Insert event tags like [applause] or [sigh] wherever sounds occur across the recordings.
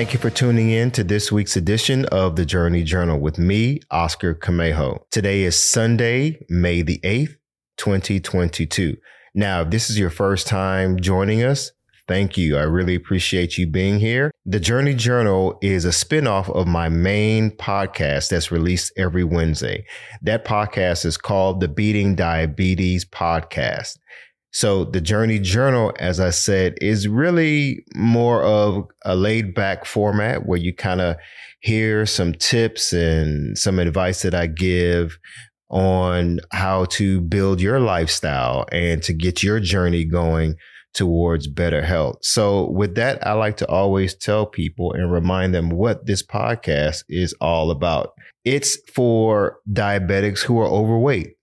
Thank you for tuning in to this week's edition of the Journey Journal with me, Oscar Camejo. Today is Sunday, May the 8th, 2022. Now, if this is your first time joining us, thank you. I really appreciate you being here. The Journey Journal is a spinoff of my main podcast that's released every Wednesday. That podcast is called the Beating Diabetes Podcast. So the Journey Journal, as I said, is really more of a laid back format where you kind of hear some tips and some advice that I give on how to build your lifestyle and to get your journey going towards better health. So with that, I like to always tell people and remind them what this podcast is all about. It's for diabetics who are overweight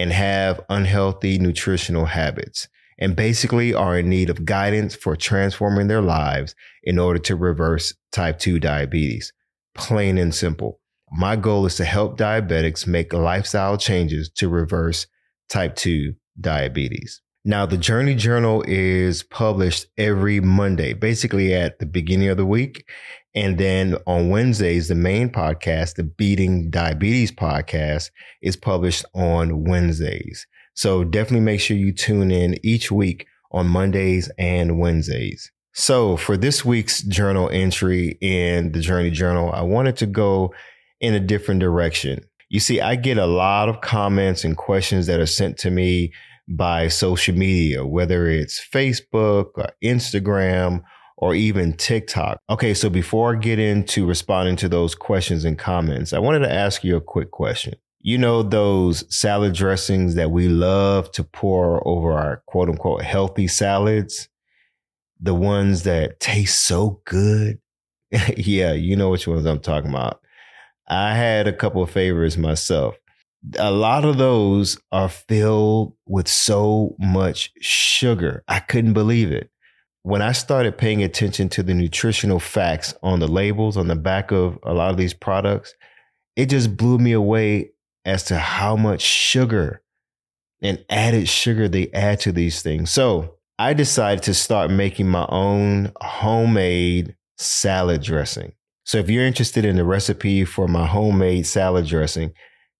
and have unhealthy nutritional habits and basically are in need of guidance for transforming their lives in order to reverse type 2 diabetes. Plain and simple. My goal is to help diabetics make lifestyle changes to reverse type 2 diabetes. Now, the Journey Journal is published every Monday, basically at the beginning of the week. And then on Wednesdays, the main podcast, the Beating Diabetes podcast, is published on Wednesdays. So definitely make sure you tune in each week on Mondays and Wednesdays. So for this week's journal entry in the Journey Journal, I wanted to go in a different direction. You see, I get a lot of comments and questions that are sent to me by social media, whether it's Facebook or Instagram or even TikTok. Okay, so before I get into responding to those questions and comments, I wanted to ask you a quick question. You know, those salad dressings that we love to pour over our quote unquote healthy salads, the ones that taste so good. [laughs] yeah, you know which ones I'm talking about. I had a couple of favorites myself a lot of those are filled with so much sugar. I couldn't believe it. When I started paying attention to the nutritional facts on the labels on the back of a lot of these products, it just blew me away as to how much sugar and added sugar they add to these things. So I decided to start making my own homemade salad dressing. So if you're interested in the recipe for my homemade salad dressing,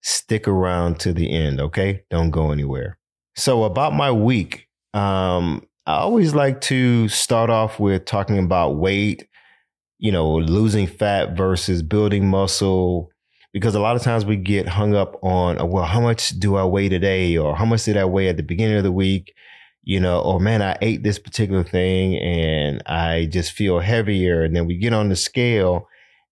stick around to the end, okay? Don't go anywhere. So, about my week, um, I always like to start off with talking about weight, you know, losing fat versus building muscle. Because a lot of times we get hung up on, uh, well, how much do I weigh today? Or how much did I weigh at the beginning of the week? You know, or man, I ate this particular thing and I just feel heavier. And then we get on the scale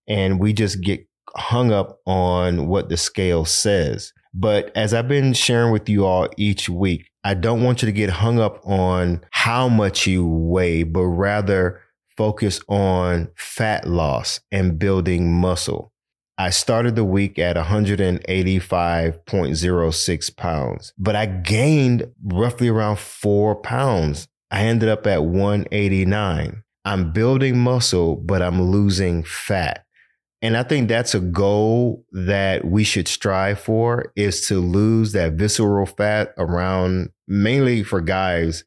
and we just get hung up on what the scale says. But as I've been sharing with you all each week, I don't want you to get hung up on how much you weigh, but rather focus on fat loss and building muscle. I started the week at 185.06 pounds, but I gained roughly around four pounds. I ended up at 189. I'm building muscle, but I'm losing fat. And I think that's a goal that we should strive for is to lose that visceral fat around mainly for guys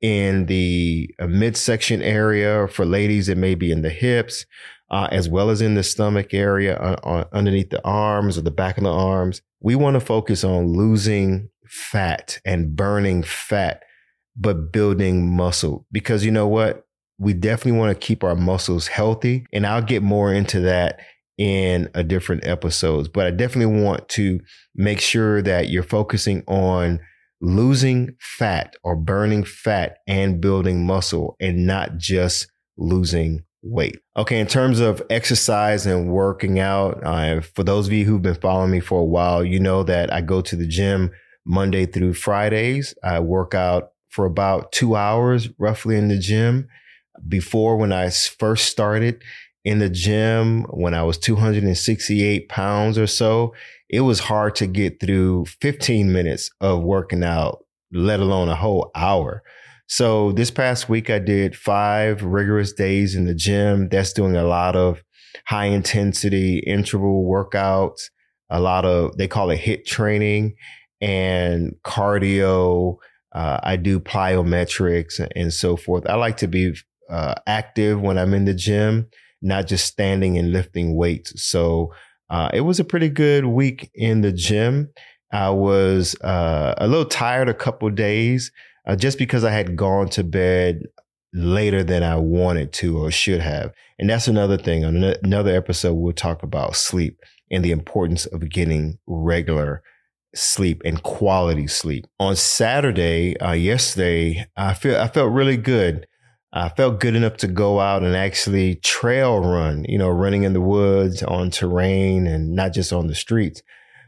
in the uh, midsection area. For ladies, it may be in the hips, uh, as well as in the stomach area, uh, uh underneath the arms or the back of the arms. We want to focus on losing fat and burning fat, but building muscle. Because you know what? we definitely want to keep our muscles healthy. And I'll get more into that in a different episodes. But I definitely want to make sure that you're focusing on losing fat or burning fat and building muscle and not just losing weight. Okay, in terms of exercise and working out, uh, for those of you who've been following me for a while, you know that I go to the gym Monday through Fridays. I work out for about two hours roughly in the gym before when I first started in the gym when I was 268 pounds or so, it was hard to get through 15 minutes of working out, let alone a whole hour. So this past week, I did five rigorous days in the gym. That's doing a lot of high intensity interval workouts, a lot of, they call it HIIT training and cardio. Uh, I do plyometrics and so forth. I like to be uh, active when I'm in the gym. not just standing and lifting weights. So uh, it was a pretty good week in the gym. I was uh, a little tired a couple days uh, just because I had gone to bed later than I wanted to or should have. And that's another thing. On another episode, we'll talk about sleep and the importance of getting regular sleep and quality sleep. On Saturday, uh, yesterday, I feel I felt really good. I felt good enough to go out and actually trail run, you know, running in the woods on terrain and not just on the streets,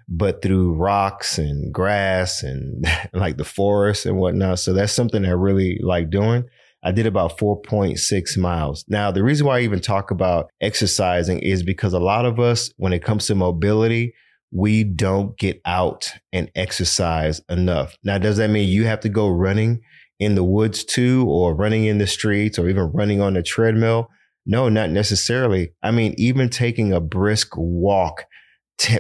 but through rocks and grass and [laughs] like the forest and whatnot. So that's something I really like doing. I did about 4.6 miles. Now, the reason why I even talk about exercising is because a lot of us, when it comes to mobility, we don't get out and exercise enough. Now, does that mean you have to go running in the woods too, or running in the streets, or even running on a treadmill? No, not necessarily. I mean, even taking a brisk walk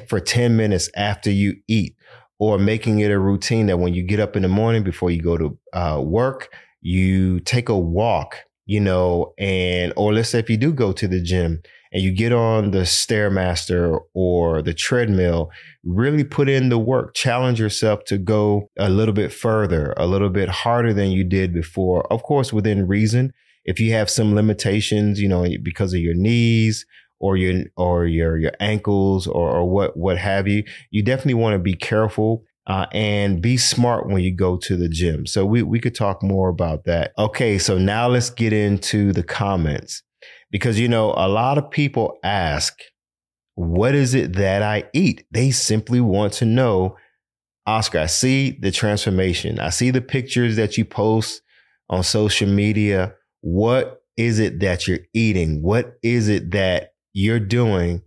for 10 minutes after you eat, or making it a routine that when you get up in the morning before you go to uh, work, you take a walk, you know, and, or let's say if you do go to the gym and you get on the Stairmaster or the treadmill, really put in the work, challenge yourself to go a little bit further, a little bit harder than you did before. Of course, within reason. If you have some limitations, you know, because of your knees or your or your your ankles or, or what what have you, you definitely want to be careful uh, and be smart when you go to the gym. So we, we could talk more about that. Okay, so now let's get into the comments because, you know, a lot of people ask, what is it that I eat? They simply want to know, Oscar, I see the transformation. I see the pictures that you post on social media. What is it that you're eating? What is it that you're doing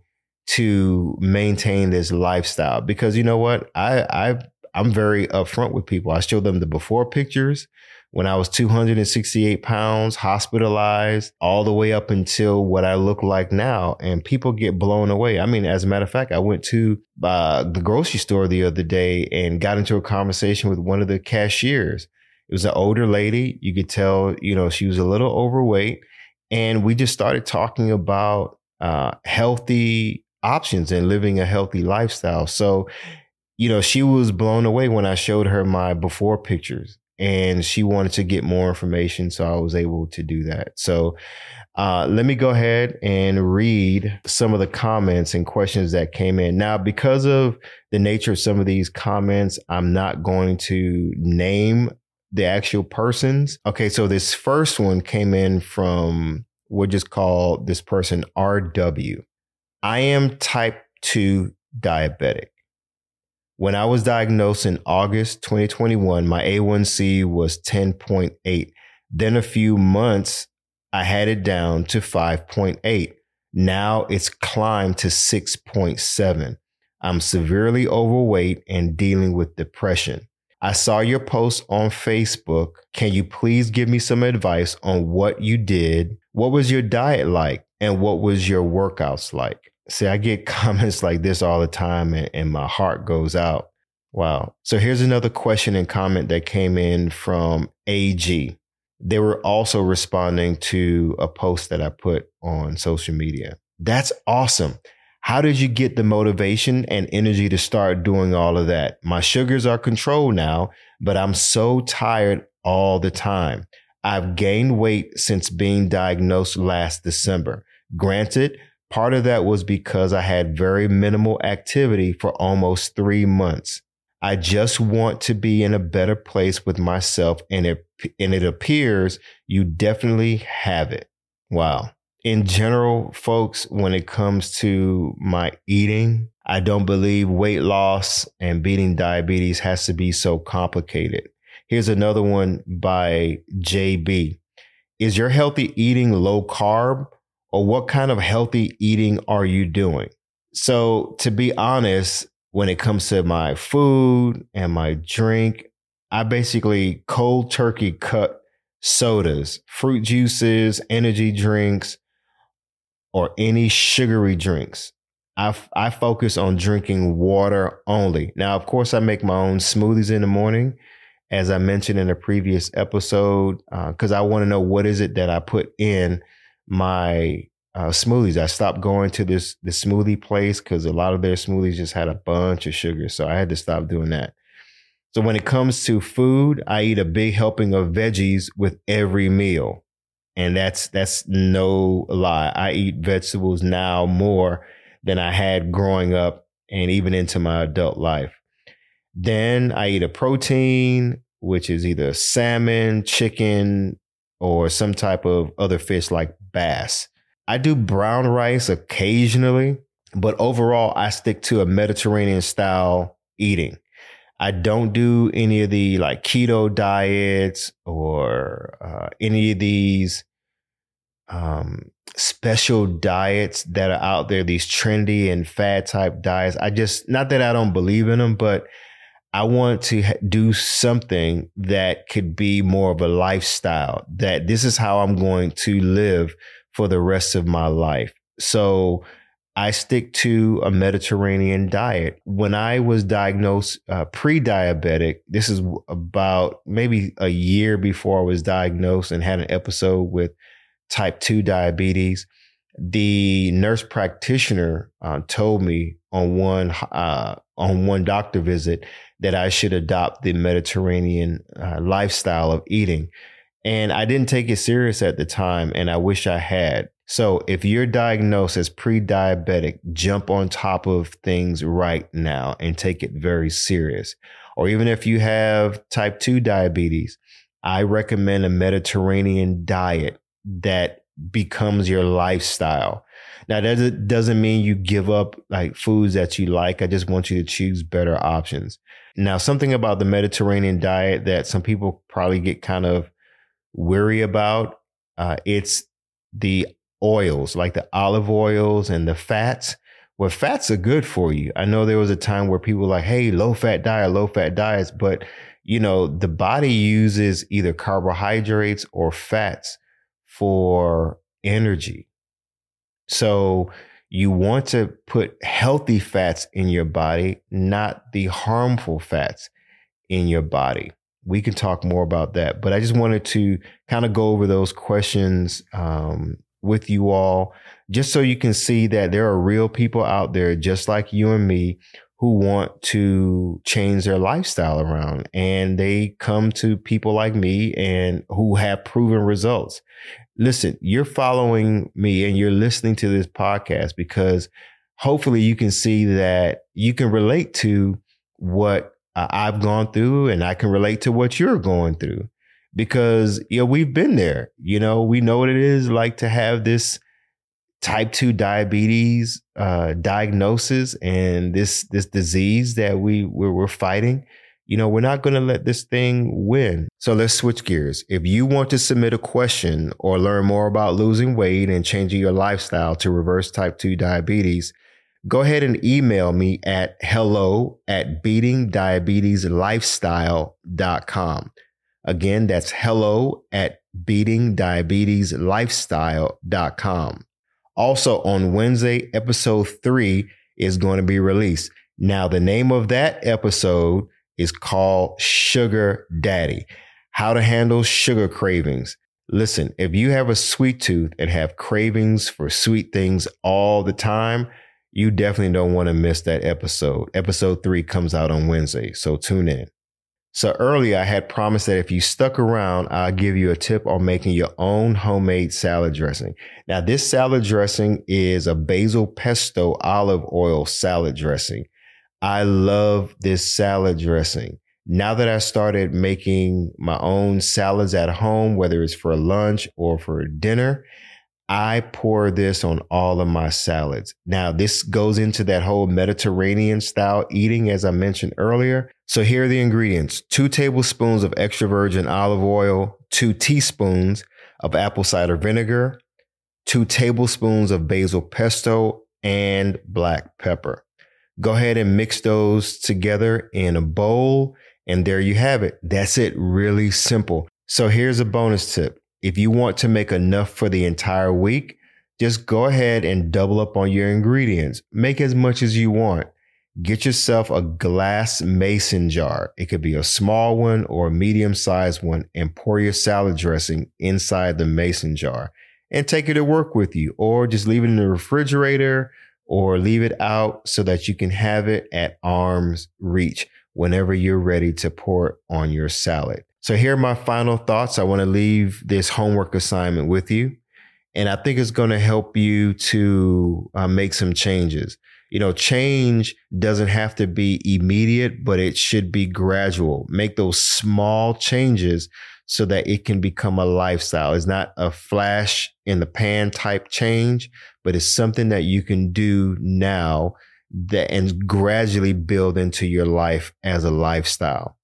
to maintain this lifestyle because you know what I I I'm very upfront with people. I show them the before pictures when I was 268 pounds, hospitalized, all the way up until what I look like now. And people get blown away. I mean, as a matter of fact, I went to uh, the grocery store the other day and got into a conversation with one of the cashiers. It was an older lady. You could tell, you know, she was a little overweight. And we just started talking about uh, healthy options and living a healthy lifestyle. So, you know, she was blown away when I showed her my before pictures and she wanted to get more information. So I was able to do that. So, uh, let me go ahead and read some of the comments and questions that came in. Now, because of the nature of some of these comments, I'm not going to name the actual persons. Okay, so this first one came in from, we'll just call this person RW. I am type 2 diabetic. When I was diagnosed in August 2021, my A1C was 10.8. Then a few months, I had it down to 5.8. Now it's climbed to 6.7. I'm severely overweight and dealing with depression. I saw your post on Facebook. Can you please give me some advice on what you did? What was your diet like? And what was your workouts like? See, I get [laughs] comments like this all the time and, and my heart goes out. Wow. So here's another question and comment that came in from AG. They were also responding to a post that I put on social media. That's awesome. How did you get the motivation and energy to start doing all of that? My sugars are controlled now, but I'm so tired all the time. I've gained weight since being diagnosed last December. Granted, part of that was because I had very minimal activity for almost three months. I just want to be in a better place with myself, and it, and it appears you definitely have it. Wow. In general, folks, when it comes to my eating, I don't believe weight loss and beating diabetes has to be so complicated. Here's another one by JB. Is your healthy eating low carb or what kind of healthy eating are you doing? So, to be honest, when it comes to my food and my drink, I basically cold turkey cut sodas, fruit juices, energy drinks, or any sugary drinks. I, I focus on drinking water only. Now, of course, I make my own smoothies in the morning, as I mentioned in a previous episode, because uh, I want to know what is it that I put in my uh, smoothies. I stopped going to this the smoothie place because a lot of their smoothies just had a bunch of sugar. So I had to stop doing that. So when it comes to food, I eat a big helping of veggies with every meal. And that's that's no lie. I eat vegetables now more than I had growing up and even into my adult life. Then I eat a protein, which is either salmon, chicken, or some type of other fish like bass. I do brown rice occasionally, but overall, I stick to a Mediterranean style eating. I don't do any of the like keto diets or uh, any of these um, special diets that are out there, these trendy and fad type diets. I just, not that I don't believe in them, but I want to do something that could be more of a lifestyle, that this is how I'm going to live for the rest of my life. So I stick to a Mediterranean diet. When I was diagnosed uh, pre diabetic, this is about maybe a year before I was diagnosed and had an episode with type 2 diabetes. The nurse practitioner uh, told me on one uh, on one doctor visit that I should adopt the Mediterranean uh, lifestyle of eating. And I didn't take it serious at the time, and I wish I had. So if you're diagnosed as pre diabetic, jump on top of things right now and take it very serious. Or even if you have type 2 diabetes, I recommend a Mediterranean diet that becomes your lifestyle. Now that doesn't mean you give up like foods that you like. I just want you to choose better options. Now, something about the Mediterranean diet that some people probably get kind of weary about, uh, it's the oils, like the olive oils and the fats. Well, fats are good for you. I know there was a time where people were like, hey, low fat diet, low fat diets, but you know, the body uses either carbohydrates or fats for energy. So you want to put healthy fats in your body, not the harmful fats in your body. We can talk more about that, but I just wanted to kind of go over those questions um, with you all, just so you can see that there are real people out there, just like you and me, who want to change their lifestyle around and they come to people like me and who have proven results listen, you're following me and you're listening to this podcast because hopefully you can see that you can relate to what I've gone through and I can relate to what you're going through because you know we've been there. You know, we know what it is like to have this type 2 diabetes uh, diagnosis and this this disease that we we're, we're fighting you know, we're not going to let this thing win. So let's switch gears. If you want to submit a question or learn more about losing weight and changing your lifestyle to reverse type 2 diabetes, go ahead and email me at hello at beatingdiabeteslifestyle.com. Again, that's hello at beatingdiabeteslifestyle.com. Also on Wednesday, episode three is going to be released. Now, the name of that episode is called Sugar Daddy How to Handle Sugar Cravings. Listen, if you have a sweet tooth and have cravings for sweet things all the time, you definitely don't want to miss that episode. Episode three comes out on Wednesday, so tune in. So earlier, I had promised that if you stuck around, I'll give you a tip on making your own homemade salad dressing. Now, this salad dressing is a basil pesto olive oil salad dressing. I love this salad dressing. Now that I started making my own salads at home, whether it's for lunch or for dinner, I pour this on all of my salads. Now, this goes into that whole Mediterranean style eating, as I mentioned earlier. So, here are the ingredients two tablespoons of extra virgin olive oil, two teaspoons of apple cider vinegar, two tablespoons of basil pesto, and black pepper. Go ahead and mix those together in a bowl. And there you have it. That's it. Really simple. So here's a bonus tip. If you want to make enough for the entire week, just go ahead and double up on your ingredients. Make as much as you want. Get yourself a glass mason jar. It could be a small one or a medium sized one and pour your salad dressing inside the mason jar. and take it to work with you, or just leave it in the refrigerator or leave it out so that you can have it at arm's reach whenever you're ready to pour it on your salad. So, here are my final thoughts. I want to leave this homework assignment with you. And I think it's going to help you to uh, make some changes. You know, change doesn't have to be immediate, but it should be gradual. Make those small changes so that it can become a lifestyle. It's not a flash in the pan type change, but it's something that you can do now that and gradually build into your life as a lifestyle.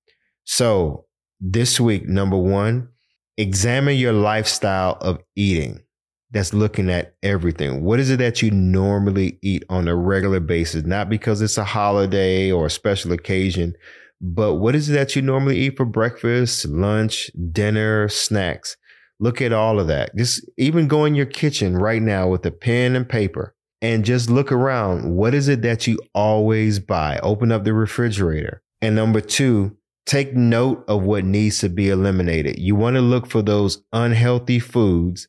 So this week, number one, examine your lifestyle of eating. That's looking at everything. What is it that you normally eat on a regular basis? Not because it's a holiday or a special occasion, but what is it that you normally eat for breakfast, lunch, dinner, snacks? Look at all of that. Just even go in your kitchen right now with a pen and paper and just look around. What is it that you always buy? Open up the refrigerator. And number two, take note of what needs to be eliminated. You want to look for those unhealthy foods.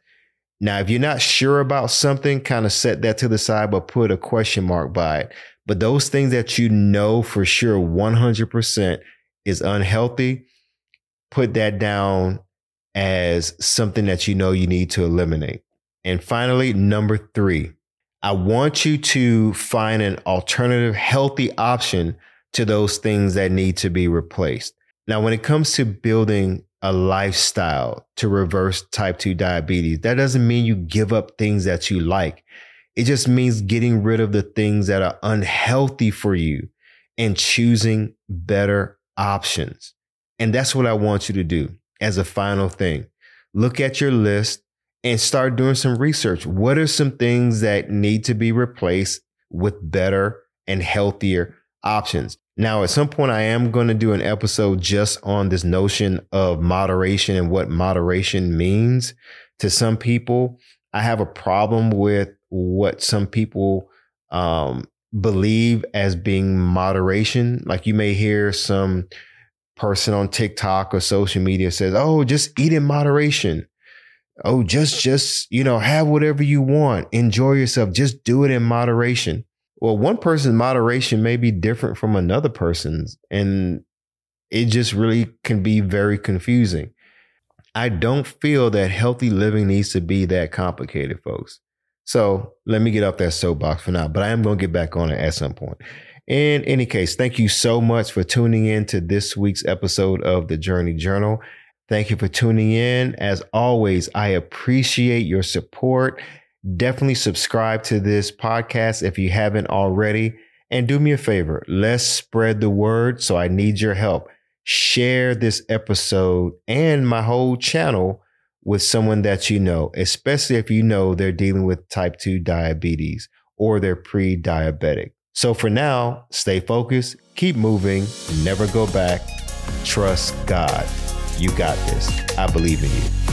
Now, if you're not sure about something, kind of set that to the side, but put a question mark by it. But those things that you know for sure 100% is unhealthy, put that down as something that you know you need to eliminate. And finally, number three, I want you to find an alternative healthy option to those things that need to be replaced. Now, when it comes to building a lifestyle to reverse type 2 diabetes, that doesn't mean you give up things that you like. It just means getting rid of the things that are unhealthy for you and choosing better options. And that's what I want you to do as a final thing. Look at your list and start doing some research. What are some things that need to be replaced with better and healthier options? Now, at some point, I am going to do an episode just on this notion of moderation and what moderation means to some people. I have a problem with what some people um, believe as being moderation. Like you may hear some person on TikTok or social media says, "Oh, just eat in moderation." Oh, just just, you know, have whatever you want. Enjoy yourself. Just do it in moderation. Well, one person's moderation may be different from another person's and it just really can be very confusing. I don't feel that healthy living needs to be that complicated, folks. So let me get off that soapbox for now, but I am going to get back on it at some point. In any case, thank you so much for tuning in to this week's episode of the Journey Journal. Thank you for tuning in. As always, I appreciate your support. Definitely subscribe to this podcast if you haven't already. And do me a favor, let's spread the word. So I need your help. Share this episode and my whole channel with someone that you know, especially if you know they're dealing with type 2 diabetes or they're pre diabetic. So for now, stay focused, keep moving, never go back, trust God. You got this. I believe in you.